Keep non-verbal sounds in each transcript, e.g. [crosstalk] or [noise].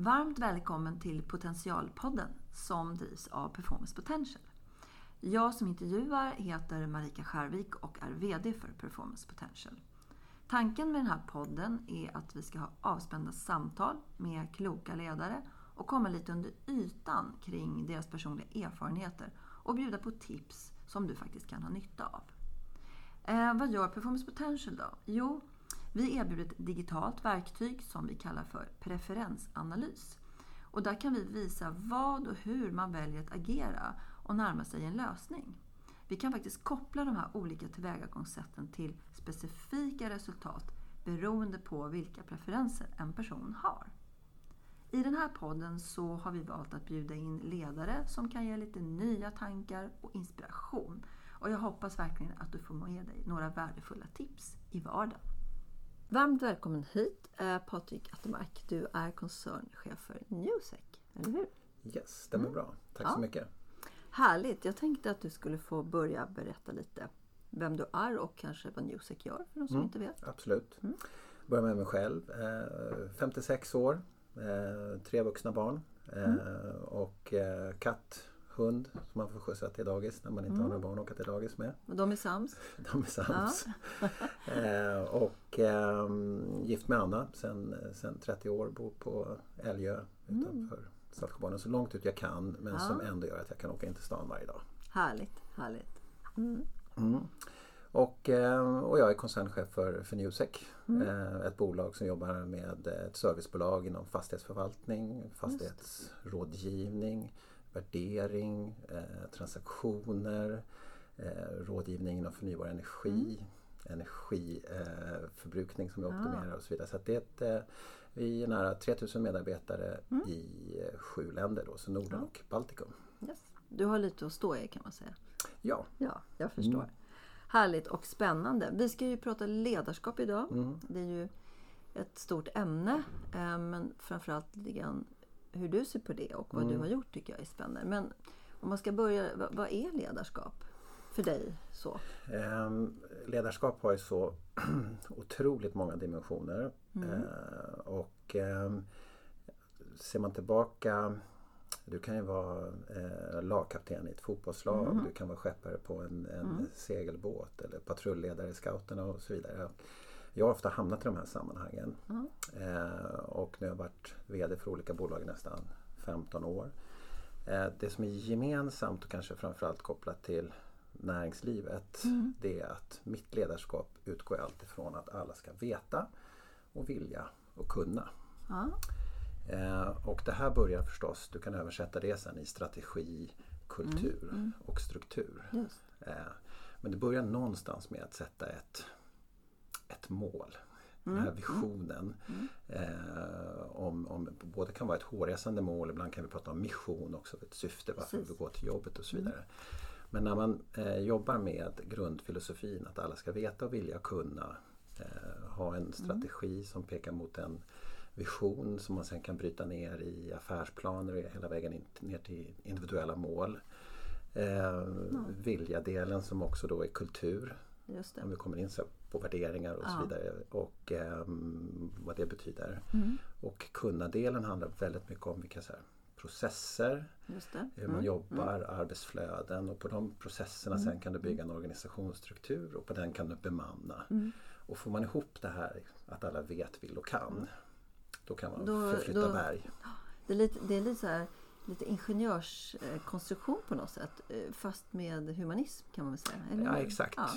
Varmt välkommen till Potentialpodden som drivs av Performance Potential. Jag som intervjuar heter Marika Skärvik och är VD för Performance Potential. Tanken med den här podden är att vi ska ha avspända samtal med kloka ledare och komma lite under ytan kring deras personliga erfarenheter och bjuda på tips som du faktiskt kan ha nytta av. Eh, vad gör Performance Potential då? Jo, vi erbjuder ett digitalt verktyg som vi kallar för preferensanalys. Och där kan vi visa vad och hur man väljer att agera och närma sig en lösning. Vi kan faktiskt koppla de här olika tillvägagångssätten till specifika resultat beroende på vilka preferenser en person har. I den här podden så har vi valt att bjuda in ledare som kan ge lite nya tankar och inspiration. Och jag hoppas verkligen att du får med dig några värdefulla tips i vardagen. Varmt välkommen hit eh, Patrik Attermark. Du är koncernchef för Newsec, eller hur? Yes, stämmer mm. bra. Tack ja. så mycket. Härligt! Jag tänkte att du skulle få börja berätta lite vem du är och kanske vad Newsec gör för de som mm. inte vet. Absolut. Mm. Börja med mig själv. 56 eh, år, eh, tre vuxna barn mm. och katt hund som man får skjutsa till dagis när man inte mm. har några barn att åka till dagis med. Och de är sams? [laughs] De är sams. Ja. [laughs] eh, och eh, gift med Anna sen, sen 30 år, bor på Älgö mm. utanför Saltsjöbaden. Så långt ut jag kan men ja. som ändå gör att jag kan åka in till stan varje dag. Härligt, härligt. Mm. mm. Och, eh, och jag är koncernchef för, för Newsec. Mm. Eh, ett bolag som jobbar med ett servicebolag inom fastighetsförvaltning, fastighetsrådgivning, värdering, eh, transaktioner, eh, rådgivning inom förnybar energi, mm. energiförbrukning som vi optimerar och så vidare. Så det är ett, vi är nära 3000 medarbetare mm. i eh, sju länder, då, så Norden ja. och Baltikum. Yes. Du har lite att stå i kan man säga. Ja. Ja, jag förstår. Mm. Härligt och spännande. Vi ska ju prata ledarskap idag. Mm. Det är ju ett stort ämne eh, men framförallt lite grann hur du ser på det och vad mm. du har gjort tycker jag är spännande. Men om man ska börja, vad, vad är ledarskap för dig? så? Eh, ledarskap har ju så [clears throat] otroligt många dimensioner. Mm. Eh, och eh, ser man tillbaka du kan ju vara eh, lagkapten i ett fotbollslag, mm. du kan vara skeppare på en, en mm. segelbåt eller patrulledare i scouterna och så vidare. Jag har ofta hamnat i de här sammanhangen. Mm. Eh, och nu har jag varit VD för olika bolag i nästan 15 år. Eh, det som är gemensamt och kanske framförallt kopplat till näringslivet mm. det är att mitt ledarskap utgår alltid från att alla ska veta och vilja och kunna. Mm. Eh, och det här börjar förstås, du kan översätta det sen i strategi, kultur mm. mm. och struktur. Eh, men det börjar någonstans med att sätta ett ett mål. Den här mm. visionen. Mm. Eh, om, om, både kan vara ett hårresande mål, ibland kan vi prata om mission också, ett syfte varför Precis. vi går till jobbet och så vidare. Mm. Men när man eh, jobbar med grundfilosofin att alla ska veta och vilja kunna eh, ha en strategi mm. som pekar mot en vision som man sen kan bryta ner i affärsplaner och hela vägen in, ner till individuella mål. Eh, mm. Viljadelen som också då är kultur. Om vi kommer in så på värderingar och ja. så vidare och eh, vad det betyder. Mm. Och kunna-delen handlar väldigt mycket om vilka så här, processer, hur man mm. jobbar, mm. arbetsflöden och på de processerna mm. sen kan du bygga en organisationsstruktur och på den kan du bemanna. Mm. Och får man ihop det här att alla vet, vill och kan då kan man då, förflytta då, berg. Det är lite, det är lite så här, lite ingenjörskonstruktion på något sätt fast med humanism kan man väl säga? Eller? Ja exakt. Ja.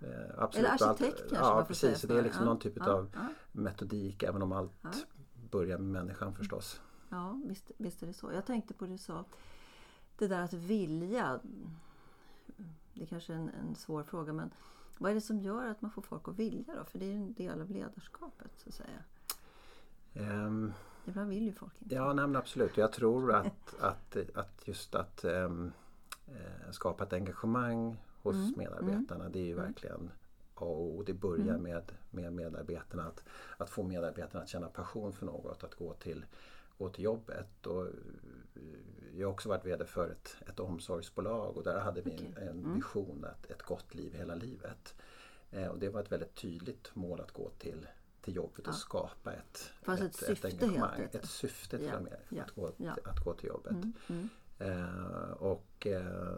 Eh, absolut. Eller arkitekt kanske Ja precis, det är liksom någon typ av metodik även om allt börjar med människan förstås. Ja visst, visst är det så. Jag tänkte på det du sa. Det där att vilja. Det är kanske är en, en svår fråga men vad är det som gör att man får folk att vilja då? För det är ju en del av ledarskapet så att säga. Um, Ibland vill ju folk inte. Ja nej, absolut. Jag tror att, att, att just att um, skapa ett engagemang hos mm. medarbetarna. Mm. Det är ju mm. verkligen och det börjar mm. med, med medarbetarna. Att, att få medarbetarna att känna passion för något, att gå till, gå till jobbet. Och jag har också varit VD för ett, ett omsorgsbolag och där hade vi okay. en, mm. vision att ett gott liv hela livet. Eh, och det var ett väldigt tydligt mål att gå till, till jobbet och skapa ett, Fast ett syfte helt engagemang. Ett syfte till Ja, med ja, att, gå, ja. att gå till jobbet. Mm, mm. Eh, och, eh,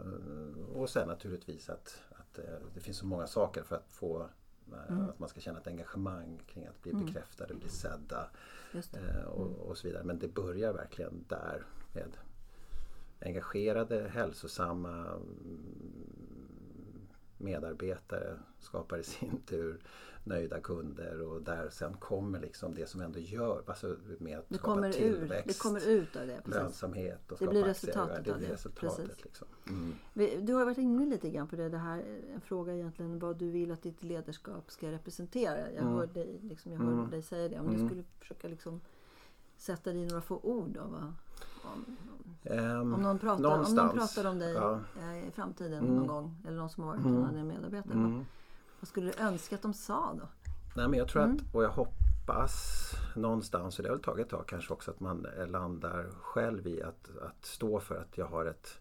och sen naturligtvis att, att eh, det finns så många saker för att få eh, Mm. att man ska känna ett engagemang kring att bli Mm. bekräftade, bli sedda eh, och, och så vidare. Men det börjar verkligen där med engagerade, hälsosamma mm, medarbetare skapar i sin tur nöjda kunder och där sen kommer liksom det som ändå gör, alltså med att Det skapa kommer, ur, tillväxt, det kommer ut av det. Precis. lönsamhet och Det blir resultatet det av blir det. resultatet. Precis. Liksom. Mm. Du har varit inne lite grann på det, det här, en fråga egentligen vad du vill att ditt ledarskap ska representera. Jag Mm. hör dig, liksom, jag Mm. dig säga det. Om du Mm. skulle försöka liksom sätta det i några få ord då, vad, om, Ehm, om, någon pratar, om någon pratar om dig Ja. eh, i framtiden Mm. någon gång eller någon som har varit Mm. en medarbetare. Mm. Vad skulle du önska att de sa då? Nej men jag tror Mm. att, och jag hoppas någonstans, och det har väl tagit ett tag kanske också, att man landar själv i att, att stå för att jag har ett,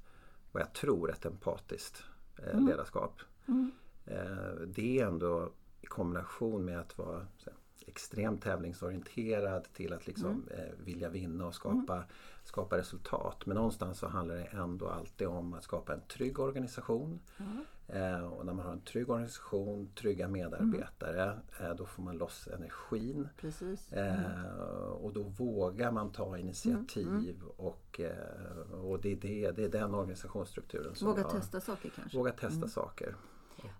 vad jag tror, ett empatiskt eh, Mm. ledarskap. Mm. Eh, det är ändå i kombination med att vara här, extremt tävlingsorienterad till att liksom Mm. eh, vilja vinna och skapa, skapa resultat. Men någonstans så handlar det ändå alltid om att skapa en trygg organisation. Eh, och när man har en trygg organisation, trygga medarbetare, eh, då får man loss energin. Eh, och då vågar man ta initiativ och, eh, och det, är det, det är den organisationsstrukturen som Våga jag, testa saker kanske. Våga testa saker.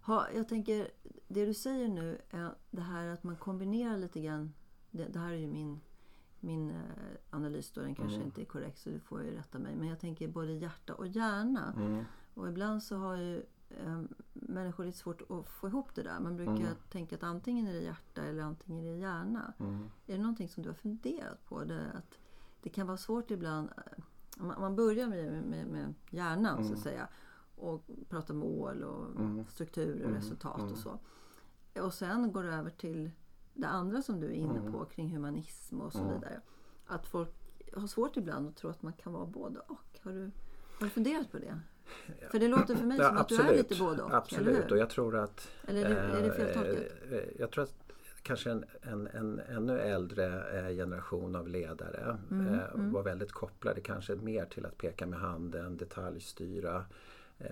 Ha, jag tänker, det du säger nu är det här att man kombinerar lite grann. Det, det här är ju min, min eh, analys då, den kanske Mm. inte är korrekt så du får ju rätta mig. Men jag tänker både hjärta och hjärna. Mm. Och ibland så har ju eh, människor lite svårt att få ihop det där. Man brukar Mm. tänka att antingen är det hjärta eller antingen är det hjärna. Mm. Är det någonting som du har funderat på? Det, att det kan vara svårt ibland. eh, Man, man börjar med, med, med hjärnan så Mm. att säga. Och pratar mål och Mm. strukturer och Mm. resultat Mm. och så. Och sen går det över till det andra som du är inne Mm. på kring humanism och så Mm. vidare. Att folk har svårt ibland att tro att man kan vara både och. Har du, har du funderat på det? För det låter för mig Ja, som att du är lite både och. Absolut, och jag tror att Eller är det, är det feltolkat? Eh, eh, Jag tror att kanske en, en, en ännu äldre eh, generation av ledare Mm, eh, mm. var väldigt kopplade kanske mer till att peka med handen, detaljstyra eh,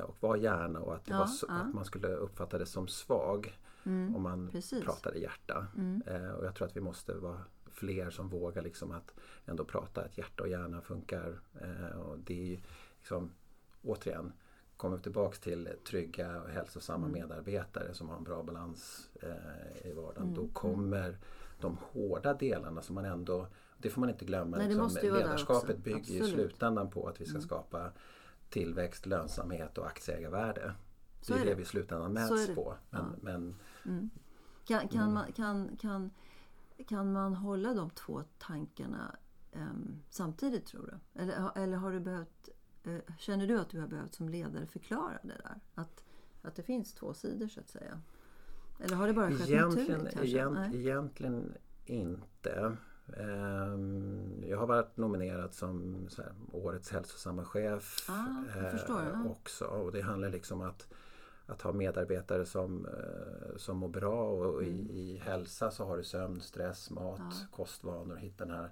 och vara gärna och att, det Ja, var ja. att man skulle uppfatta det som svag Mm, om man precis. pratade hjärta. Mm. Eh, Och jag tror att vi måste vara fler som vågar liksom att ändå prata att hjärta och hjärna funkar. Eh, Och det är liksom, återigen, kommer vi tillbaks till trygga och hälsosamma Mm. medarbetare som har en bra balans eh, i vardagen. Mm, Då mm. kommer de hårda delarna som man ändå det får man inte glömma. Nej, liksom, ledarskapet bygger i slutändan på att vi ska Mm. skapa tillväxt, lönsamhet och aktieägarvärde. Det är är det det. vi i slutändan mäts på. Men, Ja. men Mm. Kan, kan, Mm. man, kan, kan, kan man hålla de två tankarna ehm, samtidigt tror du? Eller, eller har du behövt, eh, känner du att du har behövt som ledare förklara det där? Att, att det finns två sidor så att säga? Eller har det bara skett Egentligen, naturligt egent, egentligen inte. Ehm, Jag har varit nominerad som här, årets hälsosamma chef Ah, eh, också. Och det handlar liksom att, att ha medarbetare som, eh, som mår bra och i, i hälsa så har du sömn, stress, mat, Mm. Ja. kostvanor. Hitta den här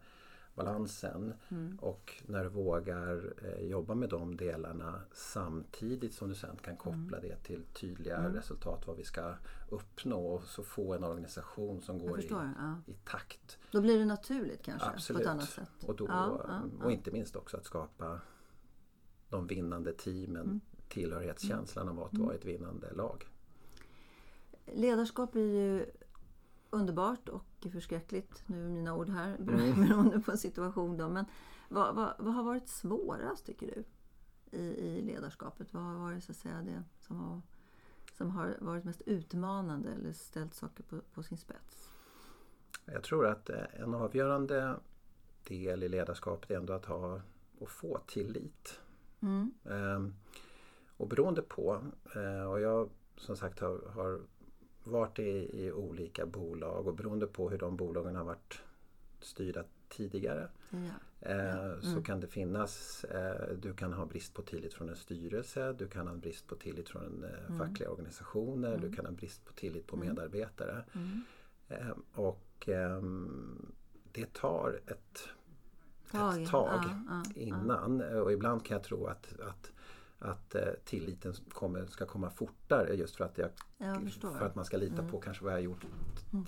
balansen. Mm. Och när du vågar eh, jobba med de delarna samtidigt som du sen kan koppla det till tydliga Mm. resultat vad vi ska uppnå och så få en organisation som går i. Ja. i takt. Då blir det naturligt kanske Absolut. på ett annat sätt. Och, då, Ja, ja, och inte minst också att skapa de vinnande teamen, Mm. tillhörighetskänslan av att vara ett vinnande lag. Ledarskap är ju underbart och förskräckligt, nu är mina ord här, Mm. [laughs] beroende på situation. Då. Men vad, vad, vad har varit svårast tycker du i, i ledarskapet? Vad har varit så att säga, det som har, som har varit mest utmanande eller ställt saker på, på sin spets? Jag tror att eh, en avgörande del i ledarskapet är ändå att ha och få tillit. Mm. Ehm, och beroende på, eh, och jag som sagt har, har varit i, i olika bolag och beroende på hur de bolagen har varit styrda tidigare Ja. eh, så Mm. kan det finnas, du kan ha brist på tillit från en styrelse, du kan ha brist på tillit från Mm. fackliga organisationer, du Mm. kan ha brist på tillit på Mm. medarbetare. Mm. Och ehm, det tar ett Tag, ett tag ja, innan. Och ibland kan jag tro att, att, att eh, tilliten kommer, ska komma fortare just för att, jag, Jag för att man ska lita på kanske vad jag har gjort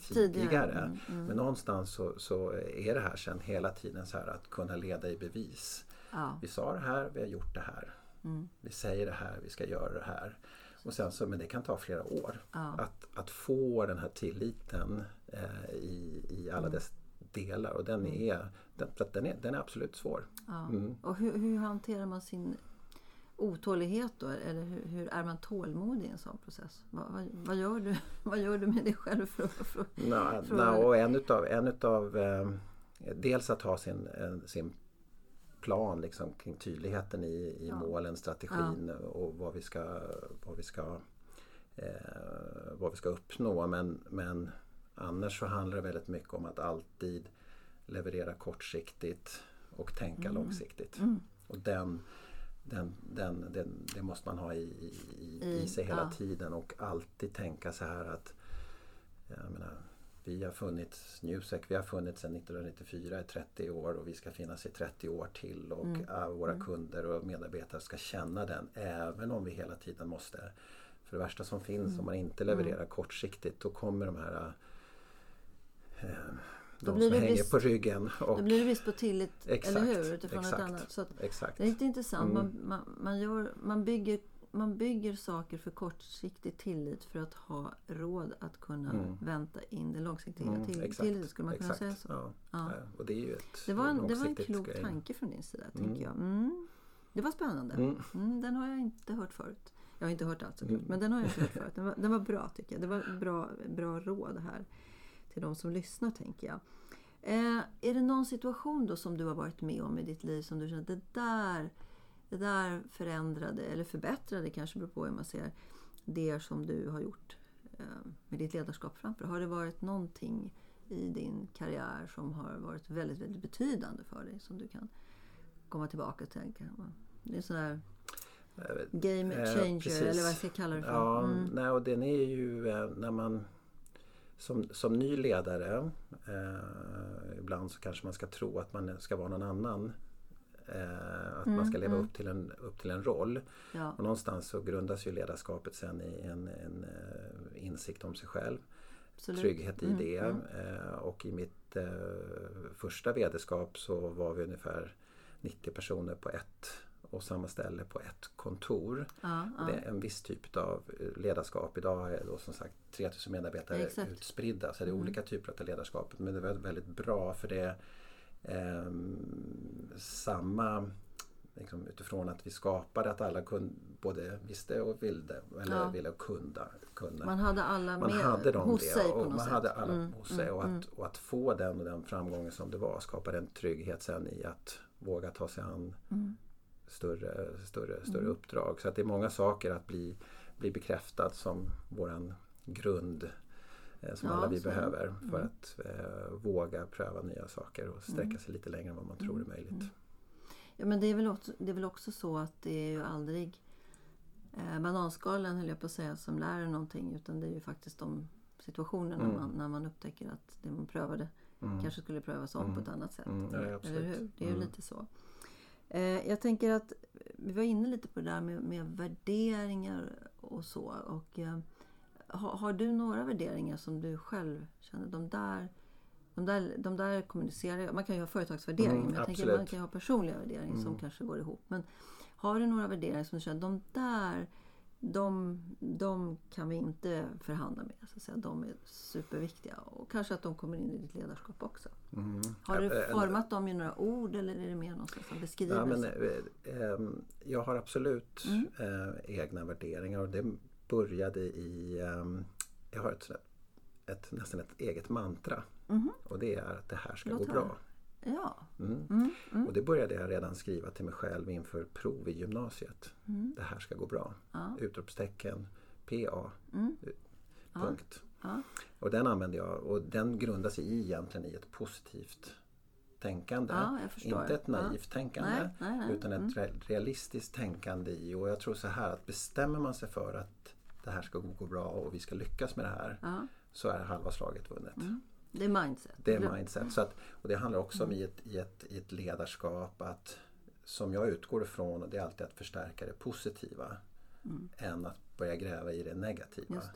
Tidigare. tidigare. Mm, mm. Men någonstans så, så är det här sen hela tiden så här att kunna leda i bevis. Ja. Vi sa det här, vi har gjort det här. Mm. Vi säger det här, vi ska göra det här. Och sen så, men det kan ta flera år. Ja. Att, att få den här tilliten eh, i, i alla Mm. dess delar. Och den är, den, den är, den är absolut svår. Ja. Mm. Och hur, hur hanterar man sin otålighet då? Eller hur, hur är man tålmodig i en sån process? Vad, vad, vad, gör, du, [laughs] vad gör du med dig själv? För, för, Nå, För- nå, och en utav, en utav eh, dels att ha sin, en, sin plan liksom, kring tydligheten i, i Ja. målen, strategin och vad vi ska, vad vi ska, eh, vad vi ska uppnå. Men, men annars så handlar det väldigt mycket om att alltid leverera kortsiktigt och tänka långsiktigt. Mm. Och den, den, den, den, det måste man ha i, i, i I- sig hela ja. tiden och alltid tänka så här att menar, vi har funnits, Newsec, vi har funnits sedan 1994 i 30 år och vi ska finnas i 30 år till och Mm. våra kunder och medarbetare ska känna den även om vi hela tiden måste för det värsta som finns Mm. om man inte levererar kortsiktigt då kommer de här de blir som hänger brist- på ryggen. Och, Då blir det brist på tillit, Exakt, eller hur? Utifrån exakt. annat. Så Exakt. det är lite intressant. Mm. Man, man, man, gör, man, bygger, man bygger saker för kortsiktig tillit för att ha råd att kunna Mm. vänta in den långsiktiga Mm, till, exakt, tilliten. Skulle man kunna säga så? Ja. Ja. Och det är ju ett Det var en, det var en klok grej. tanke från din sida, Mm. tänker jag. Mm. Det var spännande. Mm. Mm, den har jag inte hört förut. Jag har inte hört allt såklart, men den har jag inte hört [laughs] förut. Den var, den var bra tycker jag. Det var bra, bra råd här till de som lyssnar, tänker jag. Eh, är det någon situation då som du har varit med om i ditt liv som du känner att det där, det där förändrade eller förbättrade, kanske beror på hur man ser, det som du har gjort eh, med ditt ledarskap framför? Har det varit någonting i din karriär som har varit väldigt, väldigt betydande för dig som du kan komma tillbaka och tänka? Det är en sån där game Eh, changer precis. eller vad jag ska kalla det för. Ja, Mm. nej, och den är ju eh, när man som, som ny ledare eh, ibland så kanske man ska tro att man ska vara någon annan. Eh, att man ska leva mm. upp, till en, upp till en roll. Ja, Och någonstans så grundas ju ledarskapet sen i en, en eh, insikt om sig själv. absolut. Trygghet i Mm, det. mm. Eh, och i mitt eh, första vederskap så var vi ungefär 90 personer på ett och samma ställe på ett kontor. Ja, ja. Det är en viss typ av ledarskap. Idag är då som sagt 3000 medarbetare Exakt. utspridda. Så det är Mm. olika typer av ledarskap. Men det var väldigt bra för det är ehm, samma liksom, utifrån att vi skapade att alla kunde, både visste och ville eller Ja. ville och kunde. kunde. Man hade alla Man med hade dem hos det sig på och något man sätt. hade alla Mm, hos sig. mm, och, mm. att, och att få den och den framgången som det var skapade en trygghet sen i att våga ta sig an Mm. Större, större, större Mm. uppdrag. Så att det är många saker att bli, bli bekräftad som våran grund eh, som Ja, alla vi så behöver för Mm. att eh, våga pröva nya saker och sträcka sig lite längre än vad man tror är möjligt. Mm. Ja, men det är, väl också, det är väl också så att det är ju aldrig eh, bananskalen höll jag på att säga som lär en någonting utan det är ju faktiskt de situationerna Mm. man, när man upptäcker att det man prövade Mm. kanske skulle prövas om på ett annat sätt. Mm, ja, eller hur? Det är ju Mm. lite så. Eh, jag tänker att vi var inne lite på det där med, med värderingar och så. Och, eh, har, har du några värderingar som du själv känner, de där, de där, de där kommunicerar Man kan ju ha företagsvärderingar Mm, men jag tänker absolut. man kan ju ha personliga värderingar som Mm. kanske går ihop. Men har du några värderingar som du känner, de där de, de kan vi inte förhandla med. Så att säga. De är superviktiga. Och kanske att de kommer in i ditt ledarskap också. Mm. Har du Ja, eh, format dem i några ord eller är det mer någon slags Ja, beskrivelse? men, eh, ehm, jag har absolut Mm. eh, egna värderingar och det började i... ehm, jag har ett, ett, nästan ett eget mantra. Mhm. Och det är att det här ska Låt gå höra. bra. Ja. Mm. Mm, mm, Och det började jag redan skriva till mig själv inför prov i gymnasiet. mm, Det här ska gå bra. ja, Utropstecken, PA, mm, punkt. ja, Och den använder jag och den grundar sig i egentligen i ett positivt tänkande. ja. Inte ett naivt tänkande. Nej, nej, nej. Utan ett re- realistiskt tänkande i och jag tror så här att bestämmer man sig för att det här ska gå bra och vi ska lyckas med det här. Så är halva slaget vunnet. Mm. Det är mindset. Det är mindset. Så att, och det handlar också om i ett, i, ett, i ett ledarskap att som jag utgår ifrån det är alltid att förstärka det positiva Mm. än att börja gräva i det negativa. Det.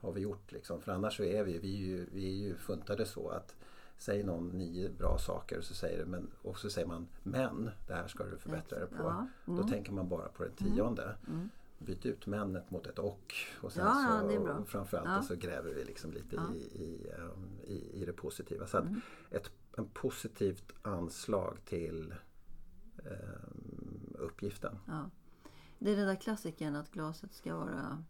Har vi gjort liksom. För annars så är vi, vi, är ju, vi är ju funtade så att Säger någon nio bra saker så säger det, men, och så säger man men det här ska du förbättra dig på. Ja. Då Mm. tänker man bara på det tionde. Mm. Byt ut männet mot ett och. Och sen Ja, ja, så, och framförallt Ja. så gräver vi liksom lite Ja. i, i, um, i, i det positiva. Så Mm. ett en positivt anslag till um, uppgiften. Ja. Det är den där klassikern att glaset ska vara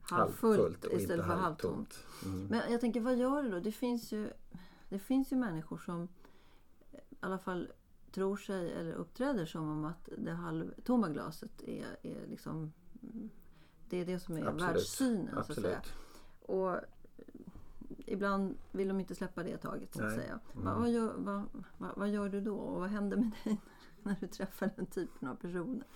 halvfullt istället för halvtomt. Mm. Men jag tänker, vad gör det då? Det finns ju, det finns ju människor som i alla fall tror sig eller uppträder som om att det halvtomma glaset är, är liksom det är det som är Absolut. världssynen. Så att säga. Absolut. Och ibland vill de inte släppa det taget. Så att Nej. säga. Mm. Vad, vad, gör, vad, vad, gör du då? Och vad händer med dig [laughs] när du träffar den typen av personer?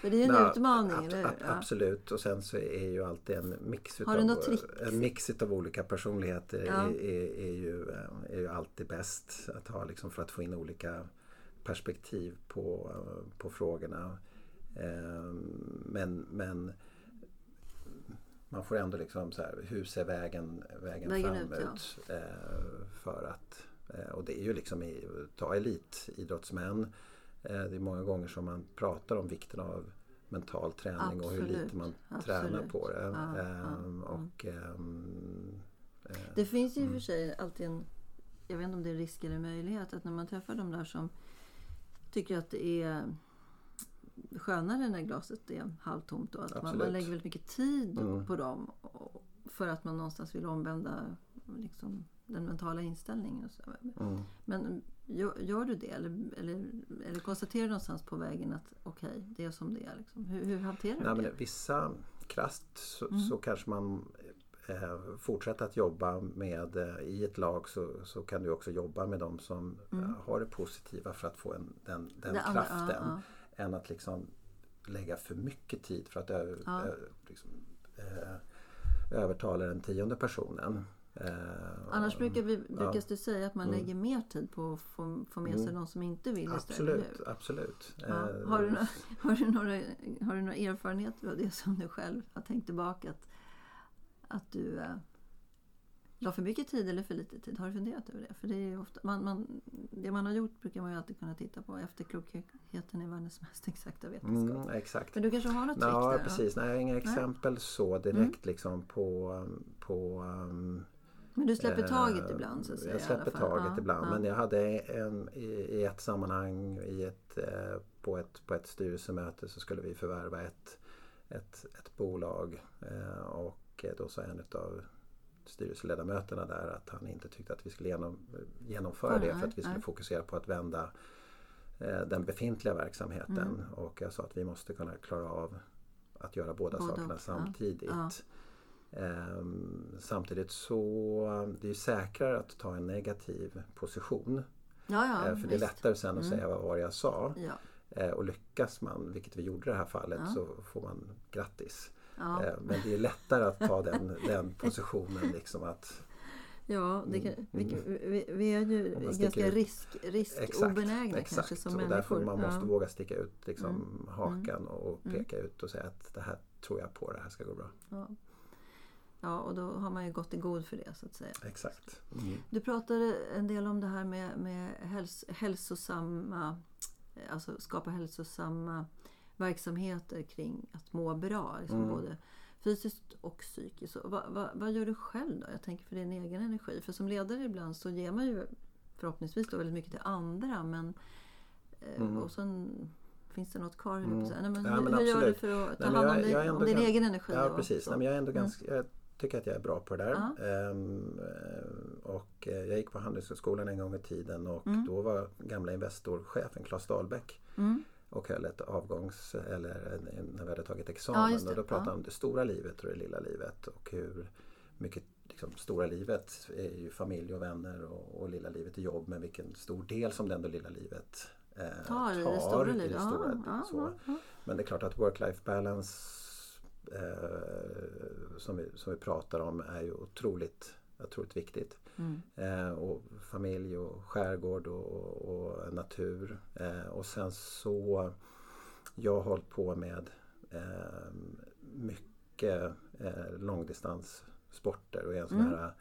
För det är ju en Nej, utmaning, ab- eller hur? ab- Absolut och sen så är ju alltid en mix Har du utav, något trick? en mix utav olika personligheter Ja. är, är, är, ju, eh, är ju alltid bäst att ha liksom för att få in olika perspektiv på, på frågorna. Eh, Men, men man får ändå liksom så här, hur ser vägen, vägen, Vägen fram ut, ut? ja. eh, För att, eh, och det är ju liksom i, ta elitidrottsmän. Det är många gånger som man pratar om vikten av mental träning och hur Absolut, lite man tränar absolut. på det. Ja, Ehm, ja. Och, ehm, eh, Det finns ju i och för sig alltid en, jag vet inte om det är risk eller möjlighet, att när man träffar de där som tycker att det är skönare när glaset är halvtomt och att man, man lägger väldigt mycket tid Mm. på dem för att man någonstans vill omvända liksom, den mentala inställningen. Mm. Men gör, gör du det eller, eller, eller konstaterar du någonstans på vägen att okej, det är som det är? Liksom. Hur, hur hanterar du Nej, det? men vissa krasst så, Mm. så kanske man eh, fortsätter att jobba med eh, i ett lag så, så kan du också jobba med de som Mm. eh, har det positiva för att få en, den, den Det andra- kraften. ja, Än att liksom lägga för mycket tid för att ö, Ja. ö, liksom, eh, övertala den tionde personen. Annars brukar vi, brukas det säga att man Mm. lägger mer tid på att få, få med sig Mm. de som inte vill istället. Absolut, hur? absolut. Ja. Har, du några, [laughs] har, du några, har du några erfarenheter av det som du själv har tänkt tillbaka? Att, att du eh, la för mycket tid eller för lite tid? Har du funderat över det? För det, är ofta, man, man, det man har gjort brukar man ju alltid kunna titta på. Efterklokheten är världens mest [laughs] exakta vetenskap. Mm, exakt. Men du kanske har något trick Ja, där? precis. Nej, jag har inga exempel så direkt Mm. liksom på, på um, Men du släpper Eh, taget ibland så att säga? Jag släpper taget Ja, ibland. ja. Men jag hade en, i, i ett sammanhang i ett, eh, på, ett, på ett styrelsemöte så skulle vi förvärva ett, ett, ett bolag. Eh, och då sa en av styrelseledamöterna där att han inte tyckte att vi skulle genom, genomföra det för att vi skulle fokusera på att vända eh, den befintliga verksamheten. Mm. Och jag sa att vi måste kunna klara av att göra båda Både sakerna och, samtidigt. Ja. Ehm, samtidigt så det är säkrare att ta en negativ position. Ja, ja, Eh, för det är visst. lättare sen att Mm. säga vad var jag sa. Ja, Eh, och lyckas man, vilket vi gjorde i det här fallet, så får man grattis. Ja. Eh, men det är lättare att ta den, den positionen liksom att Ja, det kan, Mm, vi, mm. vi, vi är ju ganska ut. risk, riskobenägna kanske som och människor. därför man måste ja. våga sticka ut liksom, Mm. hakan och Mm. peka ut och säga att det här tror jag på, det här ska gå bra. Ja. ja, och då har man ju gått i god för det så att säga. Exakt. Mm. Du pratade en del om det här med, med häls, hälsosamma, alltså skapa hälsosamma verksamheter kring att må bra. Liksom Mm. Både fysiskt och psykiskt. Så vad, vad, vad gör du själv då? Jag tänker för din egen energi. För som ledare ibland så ger man ju förhoppningsvis då väldigt mycket till andra. Men, eh, Mm. Och sen finns det något kvar. Mm. Nej, men Ja, hur, men hur gör du för att ta hand om, jag- jag om din gans- egen energi? Ja och precis. Nej, men jag är ändå Mm. ganska, jag tycker att jag är bra på det där. Eh, och eh, jag gick på Handelshögskolan en gång i tiden och Mm. då var gamla Investor-chefen Claes Dahlbäck Mm. Och höll ett avgångs eller när vi hade tagit Ja, examen. det. och då pratade Ja. han om det stora livet och det lilla livet och hur mycket liksom, stora livet är ju familj och vänner och, och lilla livet är jobb men vilken stor del som det ändå lilla livet eh, Tar i det stora livet. det Ja, stora, ja, så. ja, ja. Men det är klart att work-life balance eh, som, vi, som vi pratar om är ju otroligt, otroligt viktigt. Mm. Eh, och familj och skärgård och, och natur. Eh, och sen så jag har hållit på med eh, mycket långdistanssporter och är en sån Mm. här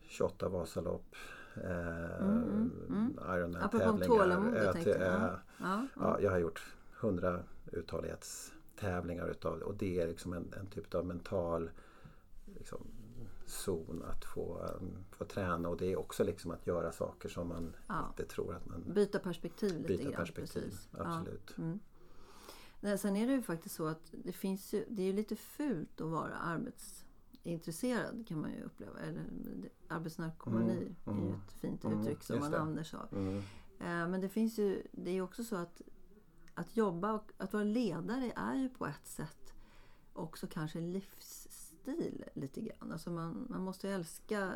28 Vasalopp, eh, Mm, mm, mm. Apropå Ironman-tävlingar. tålamod, ö jag till tänkte. ö. Ja, ja, Ja, jag har gjort 100 uthållighetstävlingar utav och det är liksom en, en typ av mental liksom, zon att få, um, få träna och det är också liksom att göra saker som man Ja. inte tror att man Byta perspektiv lite byter grann. perspektiv. precis. Ja. Absolut. Mm. Nej, sen är det ju faktiskt så att det finns ju, det är ju lite fult att vara arbetsintresserad kan man ju uppleva. Eller, arbetsnarkomani Mm, är ju mm, ett fint mm, uttryck som man använder sig av. Mm. Eh, Men det finns ju, det är ju också så att att jobba och att vara ledare är ju på ett sätt också kanske en livsstil lite grann. Alltså man, man måste älska,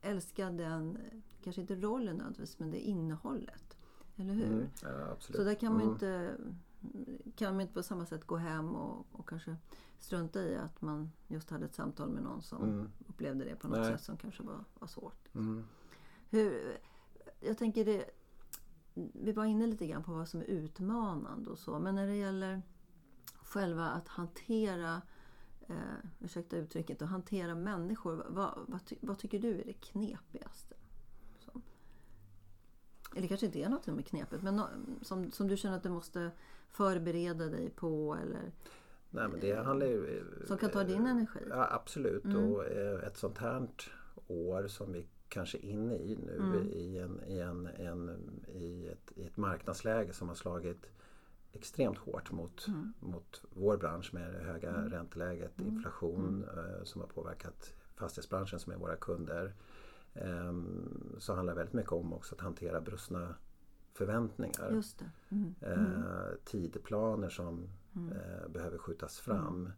älska den, kanske inte rollen nödvändigtvis, men det innehållet. Eller hur? Mm. Ja. Så där kan man Mm. inte, kan man inte på samma sätt gå hem och, och kanske strunta i att man just hade ett samtal med någon som Mm. upplevde det på något Nej. sätt som kanske var, var svårt. Mm. Hur, jag tänker det, vi var inne lite grann på vad som är utmanande och så. Men när det gäller själva att hantera, eh, ursäkta uttrycket, att hantera människor. Vad, vad, ty, vad tycker du är det knepigaste? Som, eller kanske inte är något som är knepigt, men nå, som, som du känner att du måste förbereda dig på eller Nej, men det handlar ju... som kan ta din energi? Ja, absolut. Mm. Och eh, ett sånt här år som vi kanske är inne i nu Mm. i, en, i, en, en, i, ett, i ett marknadsläge som har slagit extremt hårt mot, Mm. mot vår bransch med det höga ränteläget, inflation Mm. eh, som har påverkat fastighetsbranschen som är våra kunder. Ehm, så handlar det väldigt mycket om också att hantera brustna förväntningar. Mm. Eh, tidplaner som eh, behöver skjutas fram.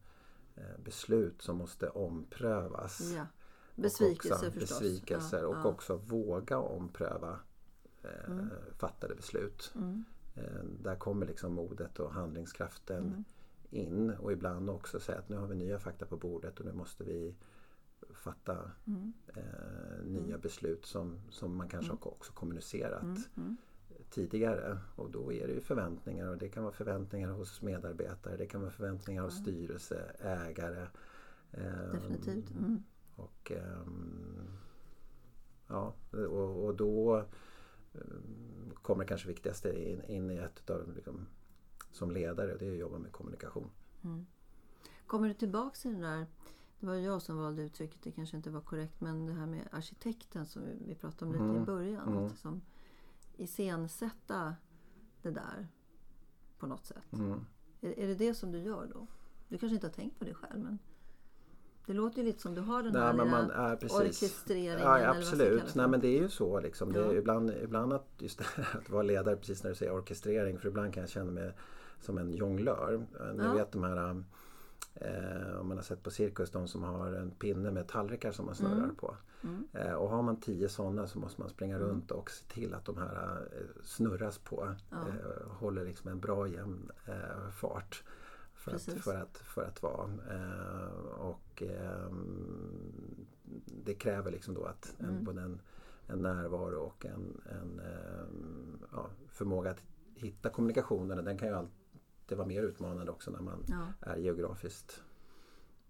Eh, beslut som måste omprövas. Ja. Och Besvikelser också, förstås. Besvikelser Ja, och ja. också våga ompröva eh, fattade beslut. Mm. Eh, där kommer liksom modet och handlingskraften Mm. in och ibland också säga att nu har vi nya fakta på bordet och nu måste vi fatta Mm. eh, nya beslut som, som man kanske har också kommunicerat Mm. tidigare. Och då är det ju förväntningar och det kan vara förväntningar hos medarbetare, det kan vara förväntningar hos styrelse, ägare. ehm, Definitivt. Mm. Och, ehm, ja, och, och då kommer det kanske viktigaste in, in i ett utav liksom, som ledare, det är att jobba med kommunikation. Kommer du tillbaka till den där, det var jag som valde uttrycket, det kanske inte var korrekt, men det här med arkitekten som vi- vi pratade om lite Mm. i början. Mm. Att liksom iscensätta det där på något sätt. Mm. Är, är det det som du gör då? Du kanske inte har tänkt på det själv, men det låter ju lite som du har den här Nej, men lilla man är precis. orkestreringen. Ja, absolut. det Nej, men det är ju så. Liksom. Det Ja. ibland, ibland att, just det, [laughs] här att vara ledare, precis när du säger orkestrering, för ibland kan jag känna mig som en jonglör. Ni Ja. vet de här, eh, om man har sett på cirkus, de som har en pinne med tallrikar som man snurrar Mm. på. Mm. Eh, och har man tio sådana så måste man springa runt och se till att de här eh, snurras på. Ja. Eh, håller liksom en bra jämn eh, fart. För att, för, att, för att vara. Eh, och ehm, det kräver liksom då att en, Mm. både en, en närvaro och en, en ehm, ja, förmåga att hitta kommunikationen. Den kan ju alltid vara mer utmanande också när man Ja. är geografiskt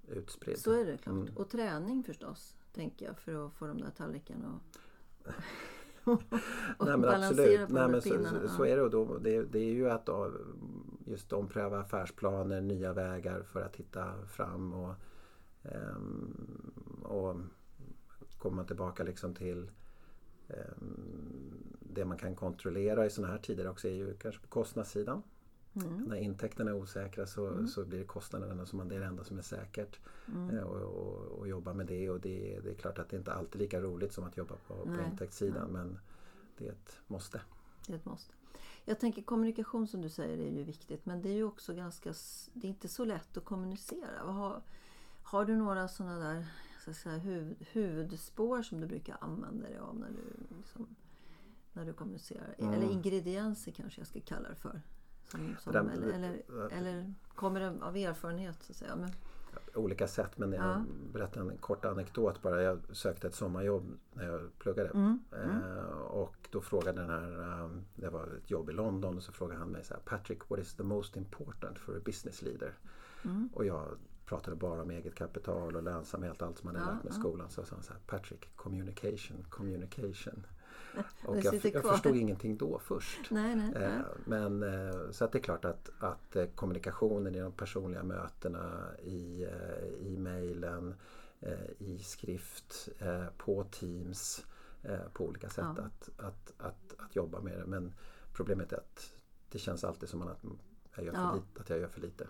utspridd. Så är det klart. Mm. Och träning förstås, tänker jag, för att få de där tallrikarna att och Nej men balansera absolut. på Nej, men pinnarna. så, så är det. Och då, det, det är ju att då, just ompröva affärsplaner, nya vägar för att hitta fram. Och, ehm, och kommer man tillbaka liksom till ehm, det man kan kontrollera i sådana här tider också är ju kanske på kostnadssidan. Mm. När intäkterna är osäkra så, så blir det kostnaderna som man, det är det enda som är säkert. Mm. Eh, Och, och, och jobba med det och det, det är klart att det inte alltid är lika roligt som att jobba på, på intäktssidan men det är ett måste. Det är ett måste. Jag tänker kommunikation som du säger är ju viktigt men det är ju också ganska, det är inte så lätt att kommunicera. Har, har du några sådana där så säga, huvud, huvudspår som du brukar använda dig av när du, liksom, när du kommunicerar? Mm. Eller ingredienser kanske jag ska kalla det för. Som, som, eller, eller, eller kommer det av erfarenhet? Så att säga? Men, olika sätt men jag Ja. berättar en kort anekdot bara. Jag sökte ett sommarjobb när jag pluggade. mm, Eh, och då frågade den här, eh, det var ett jobb i London och så frågade han mig så här, Patrick what is the most important for a business leader? mm, Och jag pratade bara om eget kapital och lönsamhet, allt som man hade Ja, lärt mig i skolan. Så sa han så här, Patrick, communication, communication. Och jag, jag förstod ingenting då först. nej, nej. nej. Eh, Men eh, så att det är klart att, att eh, kommunikationen i de personliga mötena, i, i mejlen, i skrift, på Teams, på olika sätt Ja. att, att, att, att jobba med det. Men problemet är att det känns alltid som att jag gör för, Ja. lite, att jag gör för lite.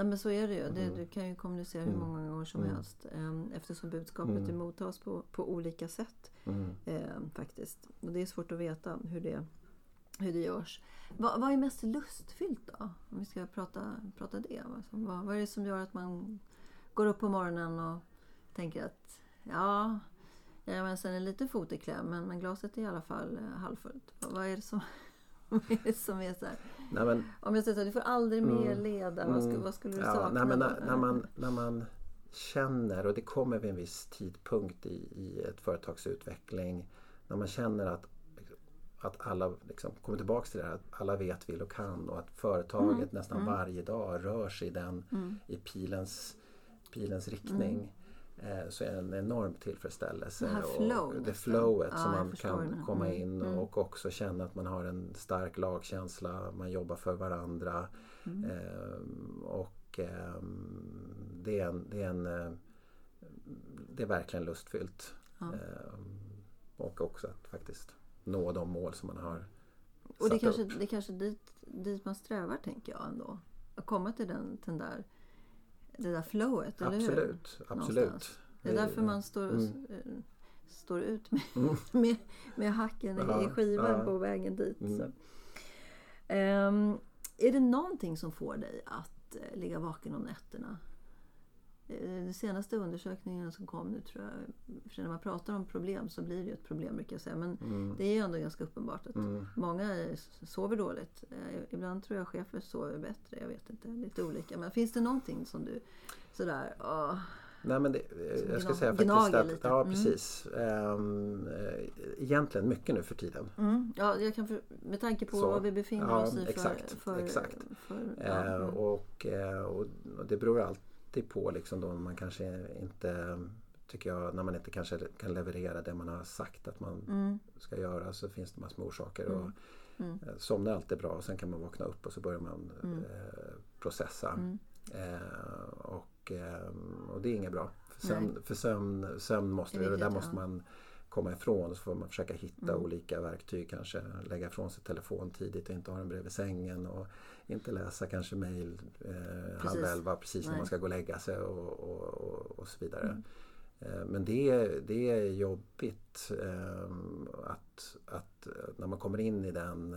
Nej men så är det ju. Det, Mm. Du kan ju kommunicera hur Mm. många gånger som Mm. helst. ehm, Eftersom budskapet Mm. emottas på, på olika sätt. Mm. ehm, faktiskt. Och det är svårt att veta hur det, hur det görs. Vad, vad är mest lustfyllt då? Om vi ska prata, prata det. Alltså, vad, vad är det som gör att man går upp på morgonen och tänker att ja, jajamensan är lite fot i kläm men, men glaset är i alla fall eh, halvfullt. Vad, är det som, [laughs] som är så här? Nej, men, Om jag säger så här, du får aldrig mer Mm. leda. Vad, skulle, Mm. vad skulle du ja, sakna nej, men när, när, man, när man känner, och det kommer vid en viss tidpunkt i, i ett företags utveckling, när man känner att, att alla liksom kommer tillbaks till det här, att alla vet, vill och kan och att företaget Mm. nästan Mm. varje dag rör sig i, den, Mm. i pilens, pilens riktning. Eh, så är det en enorm tillfredsställelse. Det här och flow det flowet Ja, som man kan det. komma Mm. in Mm. och också känna att man har en stark lagkänsla, man jobbar för varandra. Mm. Ehm, och ehm, det, är en, det, är en, eh, det är verkligen lustfyllt. Ja. Ehm, och också att faktiskt nå de mål som man har Och det är satt kanske, upp. det är kanske dit, dit man strävar tänker jag ändå. Att komma till den, den där, det där flowet, eller hur? Absolut, absolut. Någonstans. Det är därför man står, Mm. eh, står ut med, Mm. [laughs] med, med hacken Ja, i skivan ja. på vägen dit. Mm. Ehm, är det någonting som får dig att eh, ligga vaken om nätterna? Eh, Den senaste undersökningen som kom nu tror jag, för när man pratar om problem så blir det ju ett problem brukar jag säga. Men Mm. det är ju ändå ganska uppenbart att Mm. många eh, sover dåligt. Eh, Ibland tror jag chefer sover bättre, jag vet inte, lite olika. Men finns det någonting som du sådär, åh, Nej men det, Som jag ska säga faktiskt att, lite. ja Mm. precis. Ehm, eh, egentligen mycket nu för tiden. Mm. Ja, jag kan för, med tanke på Så. var vi befinner Ja, oss i för... exakt, för, exakt. för ja, Eh, mm. och, eh, och det beror alltid på liksom då man kanske inte tycker jag, när man inte kanske kan leverera det man har sagt att man Mm. ska göra så finns det massor med orsaker. Mm. Och, Mm. eh, somnar alltid bra och sen kan man vakna upp och så börjar man Mm. eh, processa. Mm. Eh, och, eh, och det är inget bra. För Nej. sömn, för sömn, sömn måste, Det det där måste man komma ifrån och så får man försöka hitta Mm. olika verktyg kanske. Lägga ifrån sig telefon tidigt och inte ha den bredvid sängen och inte läsa kanske mejl eh, halv Precis. elva precis när Nej. man ska gå och lägga sig och, och, och, och så vidare. Mm. Eh, Men det, är- det är jobbigt eh, att, att eh, när man kommer in i den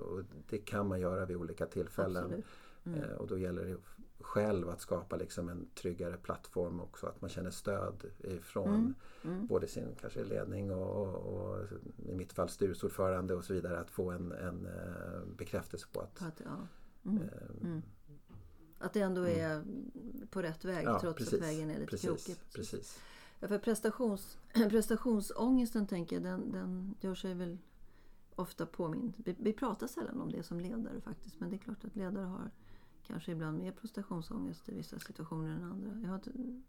och och det kan man göra vid olika tillfällen. Absolut. Mm. Eh, Och då gäller det själv att skapa liksom en tryggare plattform också. Att man känner stöd ifrån Mm. Mm. både sin kanske ledning och, och, och i mitt fall styrelseordförande och så vidare. Att få en, en eh, bekräftelse på att att, ja. mm. eh, Mm. att det ändå är på rätt väg ja, trots precis, att vägen är lite precis, krokig. Precis. Ja, för prestations, [clears throat] prestationsångesten tänker jag, den, den gör sig väl ofta påmind. Vi, vi pratar sällan om det som ledare faktiskt. Men det är klart att ledare har kanske ibland mer prestationsångest i vissa situationer än andra. Jag, har,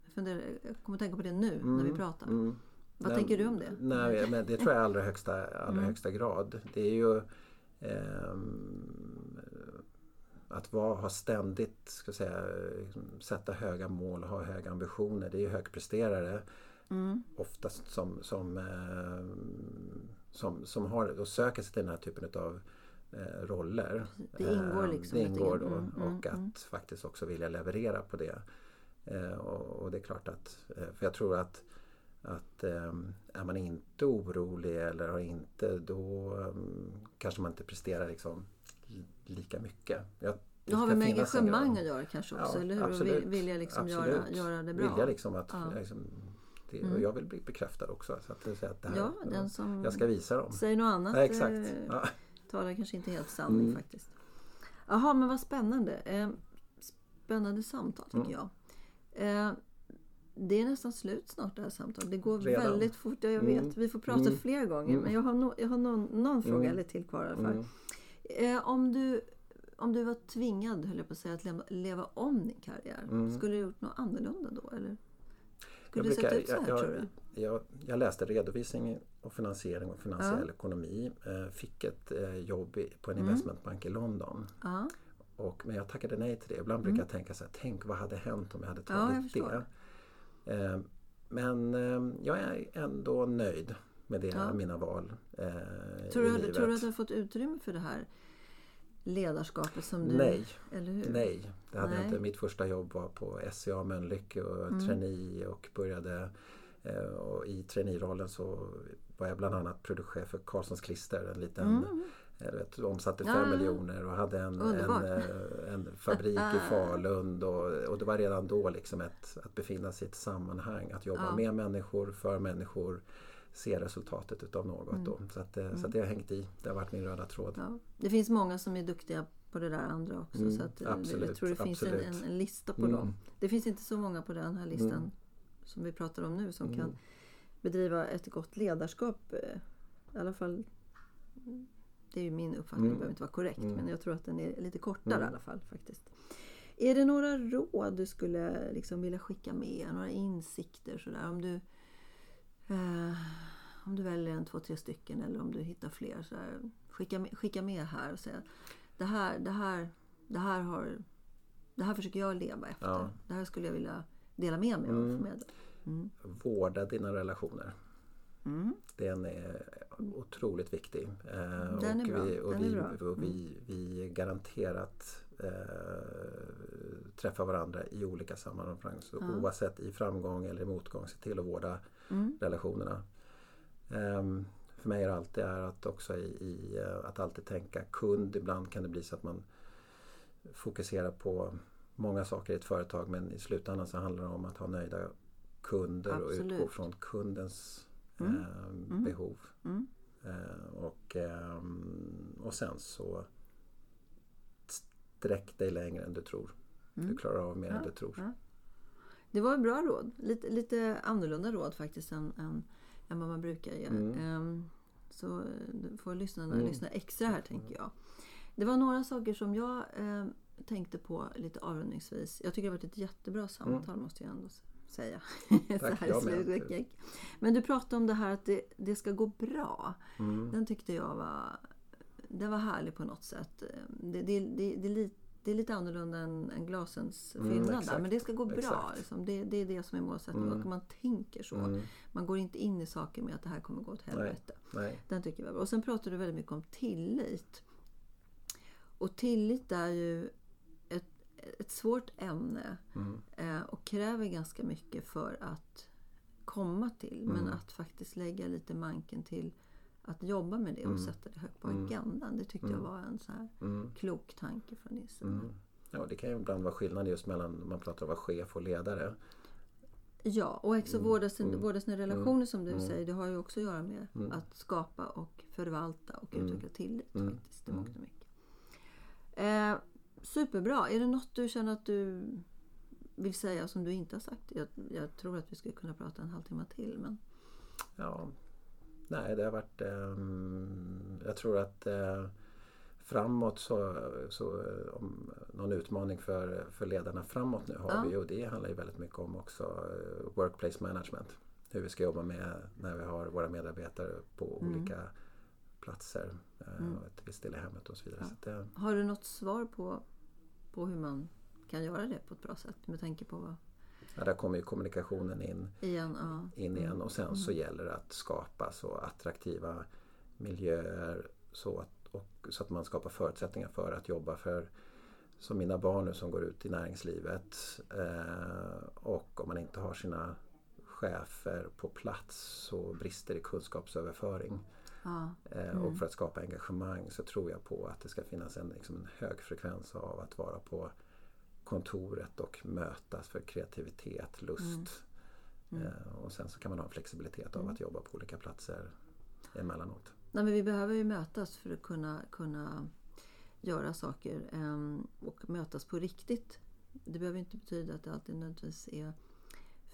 jag, funderar, jag kommer tänka på det nu när vi pratar. Mm. Vad Nej, tänker du om det? Nej, men det tror jag i allra högsta, allra Mm. högsta grad. Det är ju ehm, att vara, ha ständigt, ska säga, liksom, sätta höga mål och ha höga ambitioner. Det är ju högpresterare Mm. oftast som, som, ehm, som, som har och söker sig till den här typen av eh, roller. Det ingår Ehm, liksom Det ingår då Mm, mm, och att mm. faktiskt också vilja leverera på det. Eh, och, och det är klart att, eh, för jag tror att att ehm, är man inte orolig eller har inte då ehm, kanske man inte presterar liksom li- lika mycket. Jag, Det har väl med engagemang att göra kanske också, Ja, eller hur? Och absolut, vill- vilja liksom göra, absolut. göra det bra. Vilja liksom att Ja. liksom, det, Mm. och jag vill bli bekräftad också. Så att, det- så att det här, Ja, den som Jag ska visa dem. säger något annat Ja, exakt. eh, Ja. Talar kanske inte helt sanning Mm. faktiskt. Jaha, men vad spännande. Eh, spännande samtal tycker Mm. jag. Eh, det är nästan slut snart det här samtalet. Det går Redan? väldigt fort. Ja, jag vet. Mm. Vi får prata Mm. fler gånger. Mm. Men jag har, no, jag har någon, någon fråga eller till kvar i alla fall. Eh, om, du, om du var tvingad, höll jag på att säga, att leva, leva om din karriär. Skulle du gjort något annorlunda då? Eller? Skulle Jag det brukar- sett ut så här jag- tror du? Jag, jag läste redovisning och finansiering och finansiell Ja. ekonomi. Eh, fick ett eh, jobb på en Mm. investmentbank i London. Ja. Och, men jag tackade nej till det. Ibland brukar jag tänka så här, tänk vad hade hänt om jag hade Mm. Ja, tagit förstår. det. Eh, men eh, jag är ändå nöjd med det, Ja. mina val Tror, du, livet. tror du att du har fått utrymme för det här ledarskapet som du... Nej, Eller hur? nej. Det hade Nej. inte. Mitt första jobb var på SCA Mölnlycke och Mm. trainee och började och i traineerollen så var jag bland annat produktchef för Carlssons Klister, en liten Mm. Jag vet, omsatte Ja, fem ja. miljoner och hade en, en, eh, en fabrik i Falun och, och det var redan då liksom ett, att befinna sig i ett sammanhang, att jobba Ja. med människor, för människor, se resultatet utav något. Mm. Då. Så, att, eh, så att det har hängt i, det har varit min röda tråd. Ja. Det finns många som är duktiga på det där andra också. Mm, så att, eh, jag absolut, tror det finns en, absolut. en, lista på Mm. dem. Det finns inte så många på den här listan Mm. Som vi pratar om nu som Mm. kan bedriva ett gott ledarskap. eh, I alla fall, det är ju min uppfattning, Mm. det behöver inte vara korrekt. Mm. Men jag tror att den är lite kortare Mm. i alla fall faktiskt. Är det några råd du skulle liksom vilja skicka med? Några insikter sådär? Om du, eh, om du väljer en, två, tre stycken eller om du hittar fler. Sådär, skicka, skicka med här och säga det här, det här, det här har det här försöker jag leva efter. Ja. Det här skulle jag vilja dela med mig av och Mm. förmedla. Mm. Vårda dina relationer. Mm. Den är otroligt viktig. Eh, Den är och bra. Vi, och Den är vi, bra. Mm. Vi, vi garanterat eh, träffar varandra i olika sammanhang. Så Ja. Oavsett i framgång eller i motgång, se till att vårda Mm. relationerna. Ehm, för mig är det alltid är att också i, i eh, att alltid tänka kund. Ibland kan det bli så att man fokuserar på många saker i ett företag men i slutändan så handlar det om att ha nöjda kunder och Absolut. utgå från kundens Mm. ehm, Mm. behov. Mm. Eh, och, ehm, och sen så sträck dig längre än du tror. Du Mm. klarar av mer än Ja, du tror. ja. Det var ett bra råd. Lite, lite annorlunda råd faktiskt än, än, än vad man brukar ge. Mm. Ehm, så eh, du får lyssnarna Mm. lyssna extra här tänker jag. Det var några saker som jag eh, tänkte på lite avrundningsvis. Jag tycker det har varit ett jättebra samtal måste jag ändå säga. [laughs] så Tack, här jag med. Men du pratade om det här att det, det ska gå bra. Mm. Den tyckte jag var, den var härlig på något sätt. Det, det, det, det, är, lite, det är lite annorlunda än, än glasens Mm, fyllnad där. exakt, Men det ska gå bra. exakt. Liksom. Det, det är det som är målsättningen. Mm. Och man tänker så. Mm. Man går inte in i saker med att det här kommer gå åt helvete. Nej. Den tycker jag var bra. Och sen pratar du väldigt mycket om tillit. Och tillit är ju ett, svårt ämne. Mm. Eh, och kräver ganska mycket för att komma till. Men Mm. att faktiskt lägga lite manken till att jobba med det och Mm. sätta det högt på Mm. agendan. Det tyckte jag Mm. var en så här Mm. klok tanke från din sida. Ja, det kan ju ibland vara skillnad just mellan man pratar om att vara chef och ledare. Ja, och också Mm. vårda, sin, vårda sina relationer som du säger. Det har ju också att göra med att skapa och förvalta och utveckla tillit faktiskt. Det mycket. Eh, superbra. Är det något du känner att du vill säga som du inte har sagt? Jag, jag tror att vi skulle kunna prata en halvtimme till. Men... Ja, nej det har varit... ehm, jag tror att eh, framåt så, så eh, om någon utmaning för, för ledarna framåt nu har Ja. vi och det handlar ju väldigt mycket om också eh, workplace management. Hur vi ska jobba med när vi har våra medarbetare på Mm. olika platser. Eh, Mm. och att vi ställer hemmet och så vidare. Ja. Så det, Har du något svar på, på hur man kan göra det på ett bra sätt? Med tanke på vad... ja, där kommer ju kommunikationen in Igen, ja. in igen och sen så Mm. gäller det att skapa så attraktiva miljöer så att, och, så att man skapar förutsättningar för att jobba för som mina barn nu som går ut i näringslivet eh, och om man inte har sina chefer på plats så brister det i kunskapsöverföring. Ja. Eh, Mm. Och för att skapa engagemang så tror jag på att det ska finnas en, liksom en hög frekvens av att vara på kontoret och mötas för kreativitet, lust. Mm. Eh, och sen så kan man ha en flexibilitet av Mm. att jobba på olika platser emellanåt. Nej, men vi behöver ju mötas för att kunna, kunna göra saker ehm, och mötas på riktigt. Det behöver inte betyda att det alltid nödvändigtvis är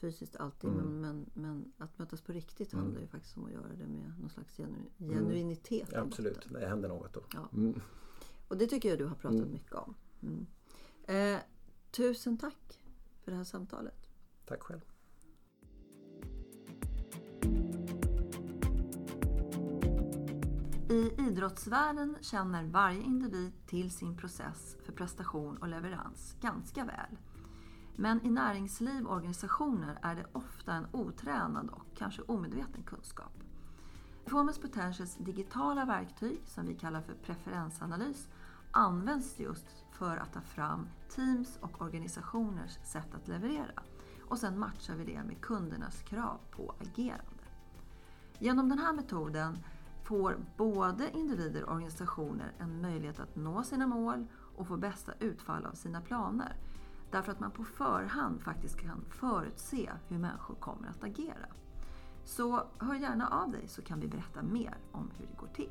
fysiskt alltid. Mm. Men, men, att mötas på riktigt Mm. handlar ju faktiskt om att göra det med någon slags genu, genuinitet. i Absolut, det händer något då. Ja. Mm. Och det tycker jag du har pratat Mm. mycket om. Mm. Eh, tusen tack för det här samtalet. Tack själv. I idrottsvärlden känner varje individ till sin process för prestation och leverans ganska väl. Men i näringsliv och organisationer är det ofta en otränad och kanske omedveten kunskap. Performance Potentials digitala verktyg, som vi kallar för preferensanalys, används just för att ta fram teams och organisationers sätt att leverera. Och sen matchar vi det med kundernas krav på agerande. Genom den här metoden får både individer och organisationer en möjlighet att nå sina mål och få bästa utfall av sina planer. Därför att man på förhand faktiskt kan förutse hur människor kommer att agera. Så hör gärna av dig så kan vi berätta mer om hur det går till.